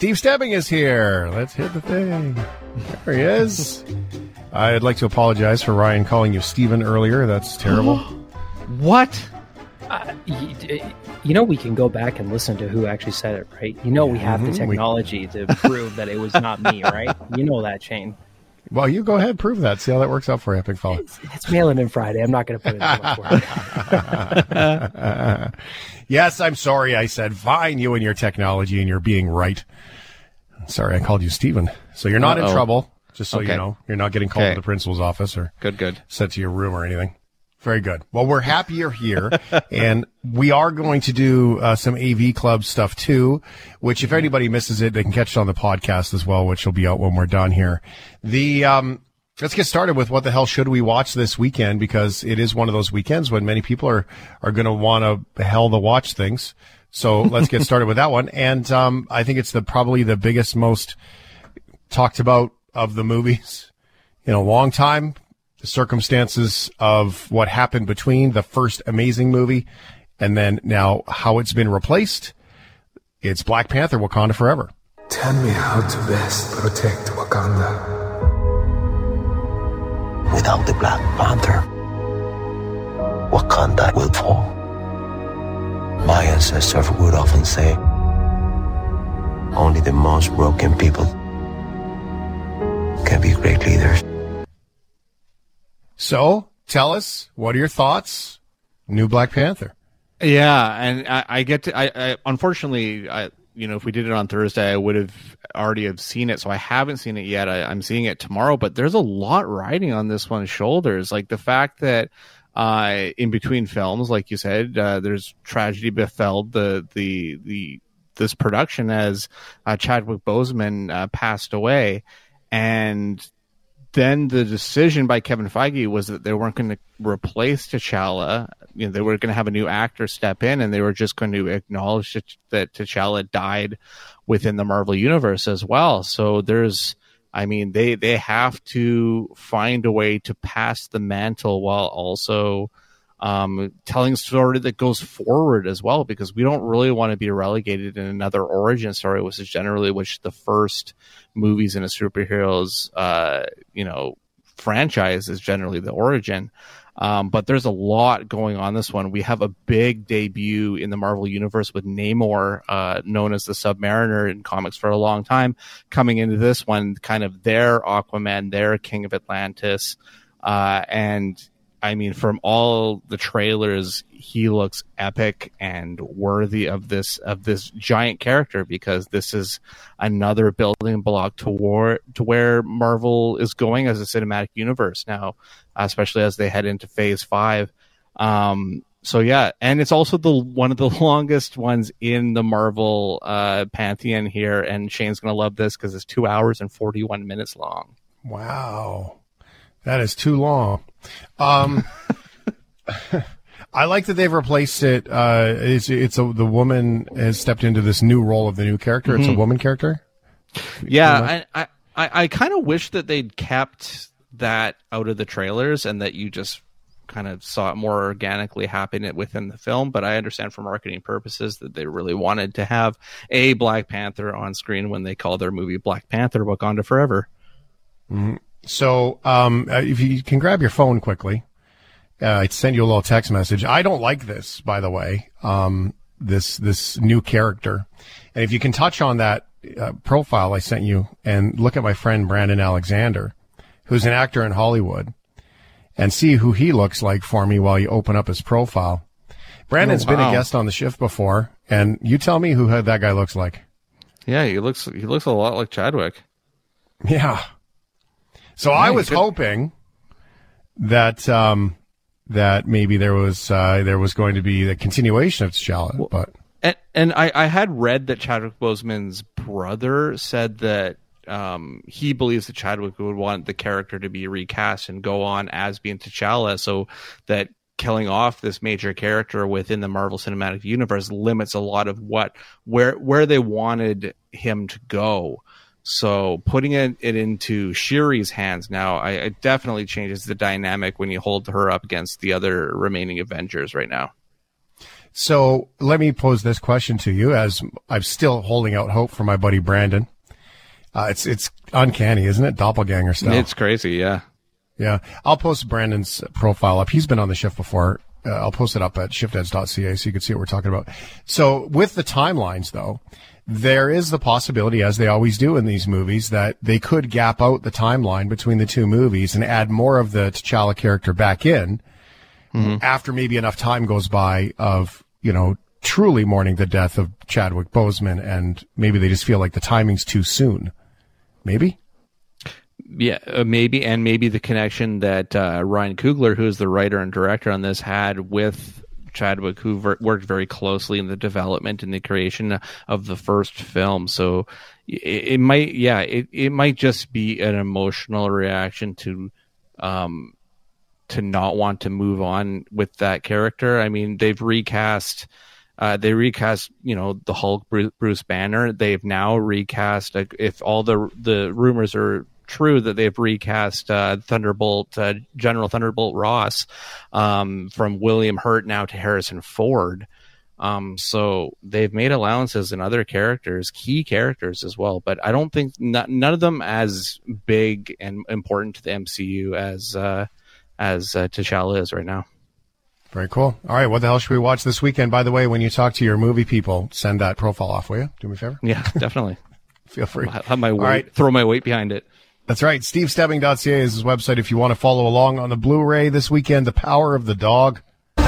Steve Stebbing is here. Let's hit the thing. There he is. I'd like to apologize for Ryan calling you Steven earlier. That's terrible. what? Uh, you, you, know, we can go back and listen to who actually said it, right? You know, we have mm-hmm. the technology we... to prove that it was not me, right? You know that, Shane. Well, you go ahead, prove that. See how that works out for you, big fella. It's, it's mailing in Friday. I'm not going to put it in much work. yes, I'm sorry. I said fine. You and your technology and your being right. Sorry, I called you Stephen. So you're not Uh-oh. in trouble. Just so okay. you know, you're not getting called okay. to the principal's office or good, good, sent to your room or anything. Very good. Well, we're happy you're here, and we are going to do uh, some AV Club stuff too. Which, if anybody misses it, they can catch it on the podcast as well, which will be out when we're done here. The um, let's get started with what the hell should we watch this weekend because it is one of those weekends when many people are are going to want to hell to watch things. So let's get started with that one. And um, I think it's the probably the biggest, most talked about of the movies in a long time the circumstances of what happened between the first amazing movie and then now how it's been replaced. It's Black Panther Wakanda Forever. Tell me how to best protect Wakanda. Without the Black Panther, Wakanda will fall. My ancestors would often say, only the most broken people can be great leaders. So tell us, what are your thoughts? New Black Panther. Yeah, and I, I get to. I, I, unfortunately, I you know, if we did it on Thursday, I would have already have seen it. So I haven't seen it yet. I, am seeing it tomorrow, but there's a lot riding on this one's shoulders. Like the fact that uh, in between films, like you said, uh, there's tragedy befell the the the this production as uh, Chadwick Boseman uh, passed away, and then the decision by Kevin Feige was that they weren't going to replace T'Challa. You know, they were going to have a new actor step in, and they were just going to acknowledge that T'Challa died within the Marvel universe as well. So there's, I mean, they they have to find a way to pass the mantle while also um, telling story that goes forward as well, because we don't really want to be relegated in another origin story, which is generally which the first movies in a superheroes, uh, you know, franchise is generally the origin. Um, but there's a lot going on this one. We have a big debut in the Marvel universe with Namor, uh, known as the Submariner in comics for a long time, coming into this one, kind of their Aquaman, their King of Atlantis. Uh, and I mean, from all the trailers, he looks epic and worthy of this of this giant character because this is another building block toward to where Marvel is going as a cinematic universe now, especially as they head into Phase Five. Um, so yeah, and it's also the one of the longest ones in the Marvel uh, pantheon here, and Shane's gonna love this because it's two hours and forty one minutes long. Wow. That is too long. Um, I like that they've replaced it. Uh, it's it's a, the woman has stepped into this new role of the new character. Mm-hmm. It's a mm-hmm. woman character. Yeah, I I, I kind of wish that they'd kept that out of the trailers and that you just kind of saw it more organically happen within the film. But I understand for marketing purposes that they really wanted to have a Black Panther on screen when they call their movie Black Panther Wakanda Forever. Mm-hmm. So, um, uh, if you can grab your phone quickly, uh, I sent you a little text message. I don't like this, by the way. Um, this this new character, and if you can touch on that uh, profile I sent you and look at my friend Brandon Alexander, who's an actor in Hollywood, and see who he looks like for me while you open up his profile. Brandon's oh, wow. been a guest on the shift before, and you tell me who that guy looks like. Yeah, he looks he looks a lot like Chadwick. Yeah, so I was hoping that um, that maybe there was uh, there was going to be the continuation of T'Challa, well, but and, and I, I had read that Chadwick Boseman's brother said that um, he believes that Chadwick would want the character to be recast and go on as being T'Challa, so that killing off this major character within the Marvel Cinematic Universe limits a lot of what where where they wanted him to go. So putting it, it into Shuri's hands now, I, it definitely changes the dynamic when you hold her up against the other remaining Avengers right now. So let me pose this question to you as I'm still holding out hope for my buddy Brandon. Uh, it's, it's uncanny, isn't it? Doppelganger stuff. It's crazy, yeah. Yeah. I'll post Brandon's profile up. He's been on the shift before. Uh, I'll post it up at shifteds.ca so you can see what we're talking about. So with the timelines though, there is the possibility, as they always do in these movies, that they could gap out the timeline between the two movies and add more of the T'Challa character back in mm-hmm. after maybe enough time goes by of, you know, truly mourning the death of Chadwick Boseman and maybe they just feel like the timing's too soon. Maybe? Yeah, uh, maybe, and maybe the connection that uh, Ryan Coogler, who is the writer and director on this, had with Chadwick, who ver- worked very closely in the development and the creation of the first film. So it, it might, yeah, it, it might just be an emotional reaction to, um, to not want to move on with that character. I mean, they've recast. Uh, they recast, you know, the Hulk, Bruce Banner. They've now recast. if all the the rumors are true that they've recast uh, Thunderbolt uh, General Thunderbolt Ross um, from William Hurt now to Harrison Ford. Um, so they've made allowances in other characters, key characters as well. But I don't think not, none of them as big and important to the MCU as uh, as uh, T'Challa is right now. Very cool. All right, what the hell should we watch this weekend? By the way, when you talk to your movie people, send that profile off, will you? Do me a favor. Yeah, definitely. Feel free. I'll have my weight, right. throw my weight behind it. That's right. SteveStebbing.ca is his website if you want to follow along on the Blu-ray this weekend, The Power of the Dog. A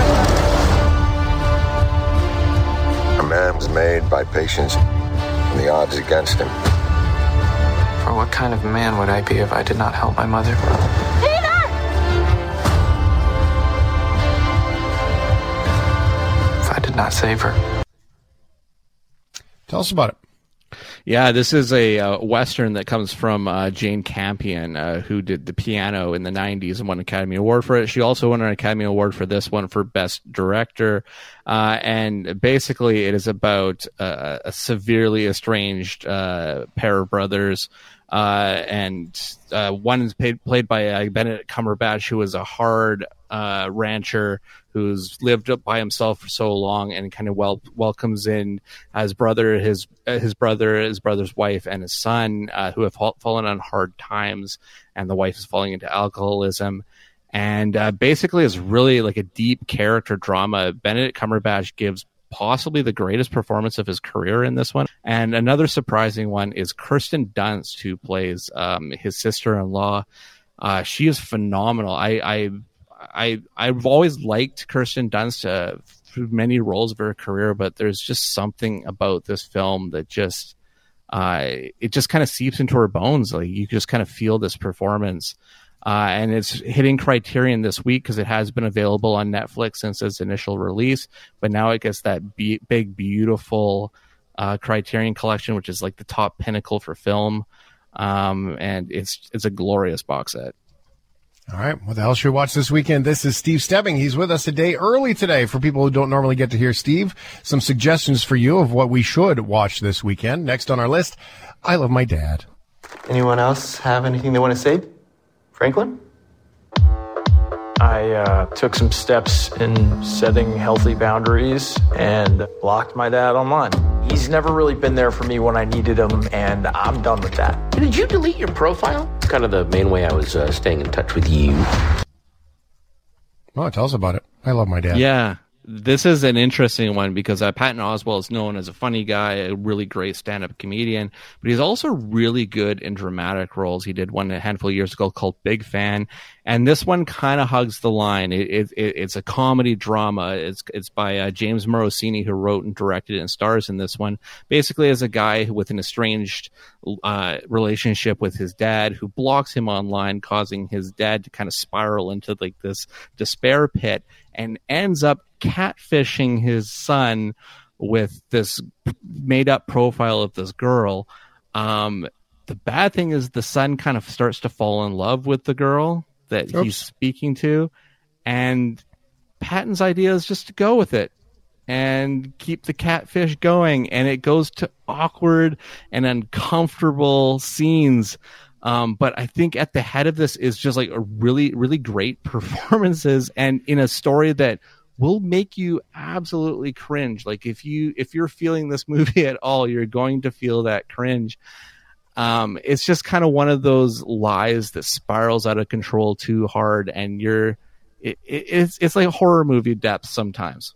man's made by patience and the odds against him. For what kind of man would I be if I did not help my mother? Peter! If I did not save her. Tell us about it. Yeah, this is a uh, western that comes from uh, Jane Campion, uh, who did the piano in the '90s and won an Academy Award for it. She also won an Academy Award for this one for Best Director. Uh, and basically, it is about uh, a severely estranged uh, pair of brothers. And one is paid, played by Benedict Cumberbatch, who is a hard rancher who's lived by himself for so long and kind of wel- welcomes in his brother, his his brother, his brother's wife, and his son, uh, who have fallen on hard times, and the wife is falling into alcoholism. And uh, basically, is really like a deep character drama. Benedict Cumberbatch gives possibly the greatest performance of his career in this one. And another surprising one is Kirsten Dunst, who plays um, his sister in law. Uh, she is phenomenal. I, I I I've always liked Kirsten Dunst uh, through many roles of her career, but there's just something about this film that just uh, it just kind of seeps into her bones. Like you just kind of feel this performance. Uh, and it's hitting Criterion this week because it has been available on Netflix since its initial release, but now it gets that be- big, beautiful uh, Criterion collection, which is like the top pinnacle for film, um, and it's it's a glorious box set. All right. What the hell should we watch this weekend? This is Steve Stebbing. He's with us a day early today. For people who don't normally get to hear Steve, some suggestions for you of what we should watch this weekend. Next on our list, I Love My Dad. Anyone else have anything they want to say? Franklin? I uh, took some steps in setting healthy boundaries and blocked my dad online. He's never really been there for me when I needed him, and I'm done with that. Did you delete your profile? It's kind of the main way I was uh, staying in touch with you. Oh, tell us about it. I love my dad. Yeah this is an interesting one because uh, Patton Oswalt is known as a funny guy, a really great stand-up comedian, but he's also really good in dramatic roles. He did one a handful of years ago called Big Fan, and this one kind of hugs the line. It, it, it, it's a comedy drama. It's it's by uh, James Morosini who wrote and directed and stars in this one. Basically, as a guy with an estranged uh, relationship with his dad who blocks him online, causing his dad to kind of spiral into like this despair pit, and ends up catfishing his son with this made up profile of this girl. Um, the bad thing is the son kind of starts to fall in love with the girl that Oops. he's speaking to, and Patton's idea is just to go with it and keep the catfish going, and it goes to awkward and uncomfortable scenes. Um, but I think at the head of this is just like a really, really great performances, and in a story that will make you absolutely cringe. Like if you if you're feeling this movie at all, you're going to feel that cringe. Um, it's just kind of one of those lies that spirals out of control too hard, and you're it, it, it's it's like horror movie depth sometimes.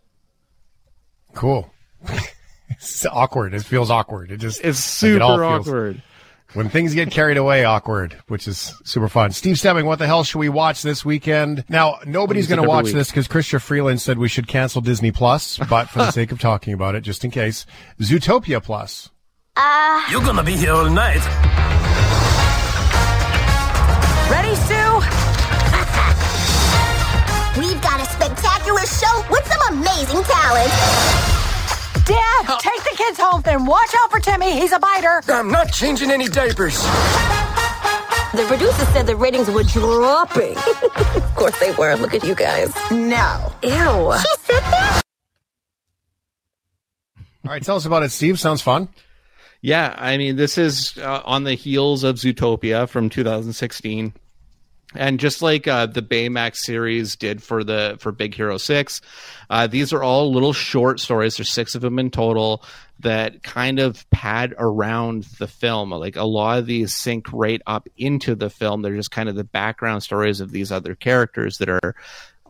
Cool. it's awkward. It feels awkward. It just it's super like it awkward. When things get carried away, awkward, which is super fun. Steve Stebbing, what the hell should we watch this weekend? Now, nobody's going to watch week. this because Chrystia Freeland said we should cancel Disney Plus, but for the sake of talking about it, just in case, Zootopia Plus. Uh, You're gonna be here all night. Ready, Sue? We've got a spectacular show with some amazing talent. Dad, take the kids home then. Watch out for Timmy. He's a biter. I'm not changing any diapers. The producer said the ratings were dropping. of course they were. Look at you guys. No. Ew. She said that? All right, tell us about it, Steve. Sounds fun. Yeah, I mean, this is uh, on the heels of Zootopia from 2016. And just like uh, the Baymax series did for the for Big Hero Six, uh, these are all little short stories. There's six of them in total that kind of pad around the film. Like a lot of these sync right up into the film. They're just kind of the background stories of these other characters that are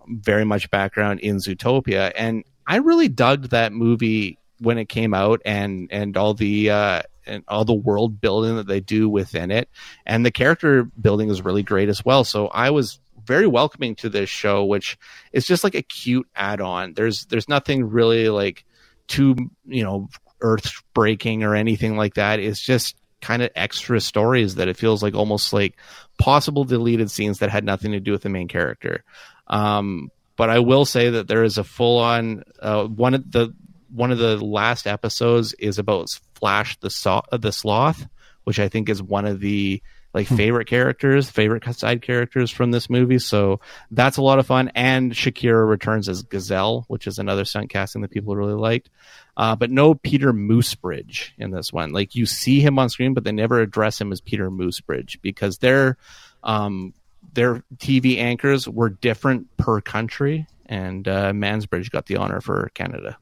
very much background in Zootopia. And I really dug that movie when it came out and and all the uh, and all the world building that they do within it, and the character building is really great as well. So I was very welcoming to this show, which is just like a cute add-on. There's there's nothing really like too you know earth breaking or anything like that. It's just kind of extra stories that it feels like almost like possible deleted scenes that had nothing to do with the main character. Um, but I will say that there is a full on uh, one of the one of the last episodes is about Flash the so- the sloth, which I think is one of the like hmm. favorite characters, favorite side characters from this movie. So that's a lot of fun. And Shakira returns as Gazelle, which is another stunt casting that people really liked. Uh, but no Peter Moosebridge in this one. Like you see him on screen, but they never address him as Peter Moosebridge because their um, their TV anchors were different per country, and uh, Mansbridge got the honor for Canada.